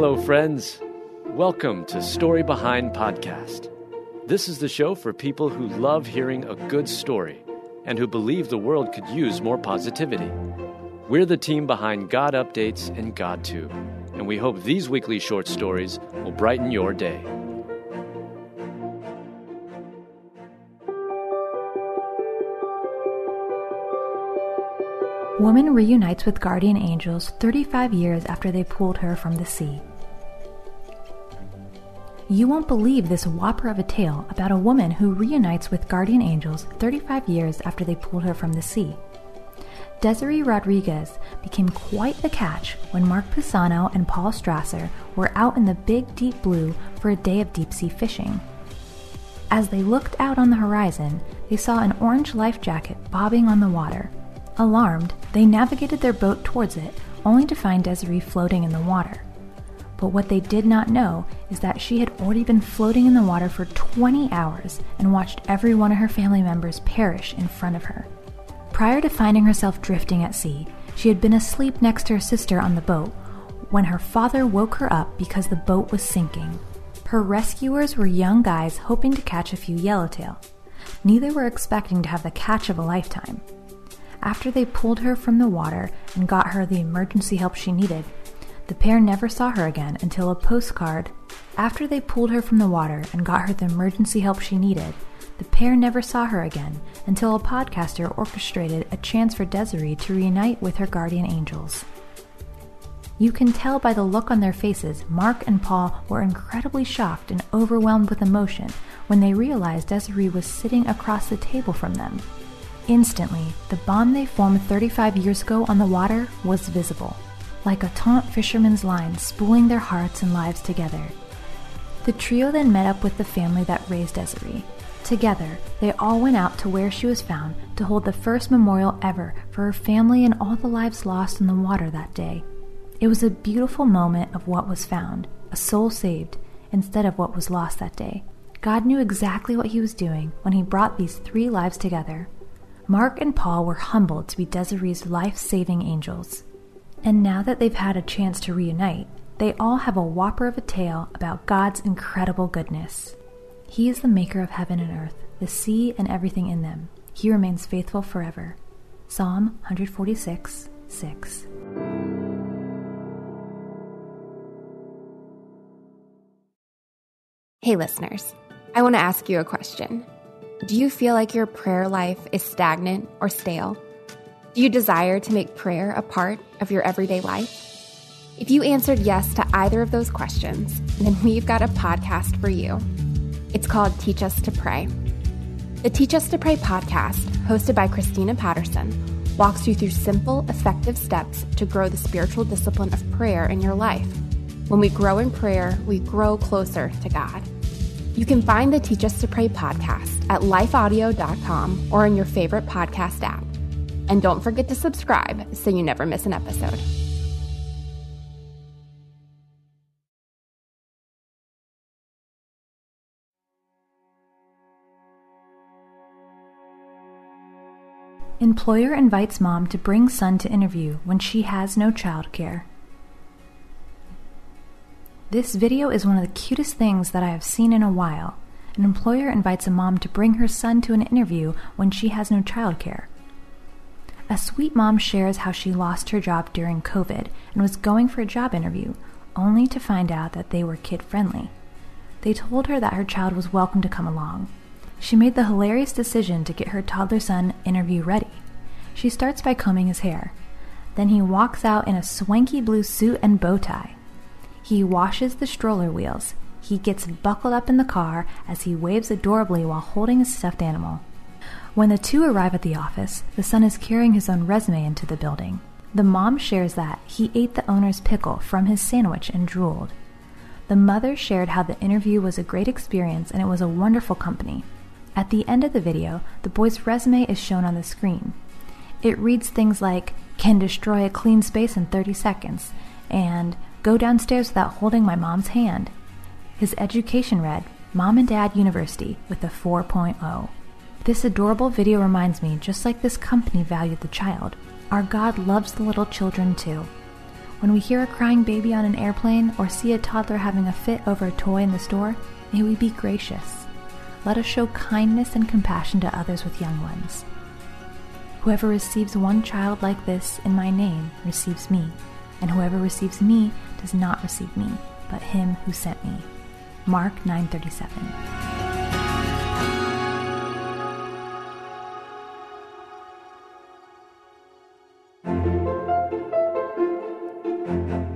Hello, friends. Welcome to Story Behind Podcast. This is the show for people who love hearing a good story and who believe the world could use more positivity. We're the team behind God Updates and GodTube, and we hope these weekly short stories will brighten your day. Woman reunites with guardian angels 35 years after they pulled her from the sea. You won't believe this whopper of a tale about a woman who reunites with guardian angels 35 years after they pulled her from the sea. Desiree Rodriguez became quite the catch when Mark Pisano and Paul Strasser were out in the big deep blue for a day of deep sea fishing. As they looked out on the horizon, they saw an orange life jacket bobbing on the water. Alarmed, they navigated their boat towards it, only to find Desiree floating in the water. But what they did not know is that she had already been floating in the water for 20 hours and watched every one of her family members perish in front of her. Prior to finding herself drifting at sea, she had been asleep next to her sister on the boat when her father woke her up because the boat was sinking. Her rescuers were young guys hoping to catch a few yellowtail. Neither were expecting to have the catch of a lifetime. After they pulled her from the water and got her the emergency help she needed, the pair never saw her again until a postcard. After they pulled her from the water and got her the emergency help she needed, the pair never saw her again until a podcaster orchestrated a chance for Desiree to reunite with her guardian angels. You can tell by the look on their faces, Mark and Paul were incredibly shocked and overwhelmed with emotion when they realized Desiree was sitting across the table from them. Instantly, the bond they formed 35 years ago on the water was visible, like a taunt fisherman's line spooling their hearts and lives together. The trio then met up with the family that raised Desiree. Together, they all went out to where she was found to hold the first memorial ever for her family and all the lives lost in the water that day. It was a beautiful moment of what was found, a soul saved, instead of what was lost that day. God knew exactly what He was doing when He brought these three lives together Mark and Paul were humbled to be Desiree's life saving angels. And now that they've had a chance to reunite, they all have a whopper of a tale about God's incredible goodness. He is the maker of heaven and earth, the sea and everything in them. He remains faithful forever. Psalm 146 6. Hey, listeners, I want to ask you a question. Do you feel like your prayer life is stagnant or stale? Do you desire to make prayer a part of your everyday life? If you answered yes to either of those questions, then we've got a podcast for you. It's called Teach Us to Pray. The Teach Us to Pray podcast, hosted by Christina Patterson, walks you through simple, effective steps to grow the spiritual discipline of prayer in your life. When we grow in prayer, we grow closer to God. You can find the Teach Us to Pray podcast at lifeaudio.com or in your favorite podcast app. And don't forget to subscribe so you never miss an episode. Employer invites mom to bring son to interview when she has no childcare. This video is one of the cutest things that I have seen in a while. An employer invites a mom to bring her son to an interview when she has no childcare. A sweet mom shares how she lost her job during COVID and was going for a job interview, only to find out that they were kid friendly. They told her that her child was welcome to come along. She made the hilarious decision to get her toddler son interview ready. She starts by combing his hair. Then he walks out in a swanky blue suit and bow tie. He washes the stroller wheels. He gets buckled up in the car as he waves adorably while holding his stuffed animal. When the two arrive at the office, the son is carrying his own resume into the building. The mom shares that he ate the owner's pickle from his sandwich and drooled. The mother shared how the interview was a great experience and it was a wonderful company. At the end of the video, the boy's resume is shown on the screen. It reads things like, can destroy a clean space in 30 seconds, and go downstairs without holding my mom's hand. His education read, Mom and Dad University with a 4.0. This adorable video reminds me just like this company valued the child, our God loves the little children too. When we hear a crying baby on an airplane or see a toddler having a fit over a toy in the store, may we be gracious. Let us show kindness and compassion to others with young ones. Whoever receives one child like this in my name receives me, and whoever receives me does not receive me, but him who sent me. Mark 937.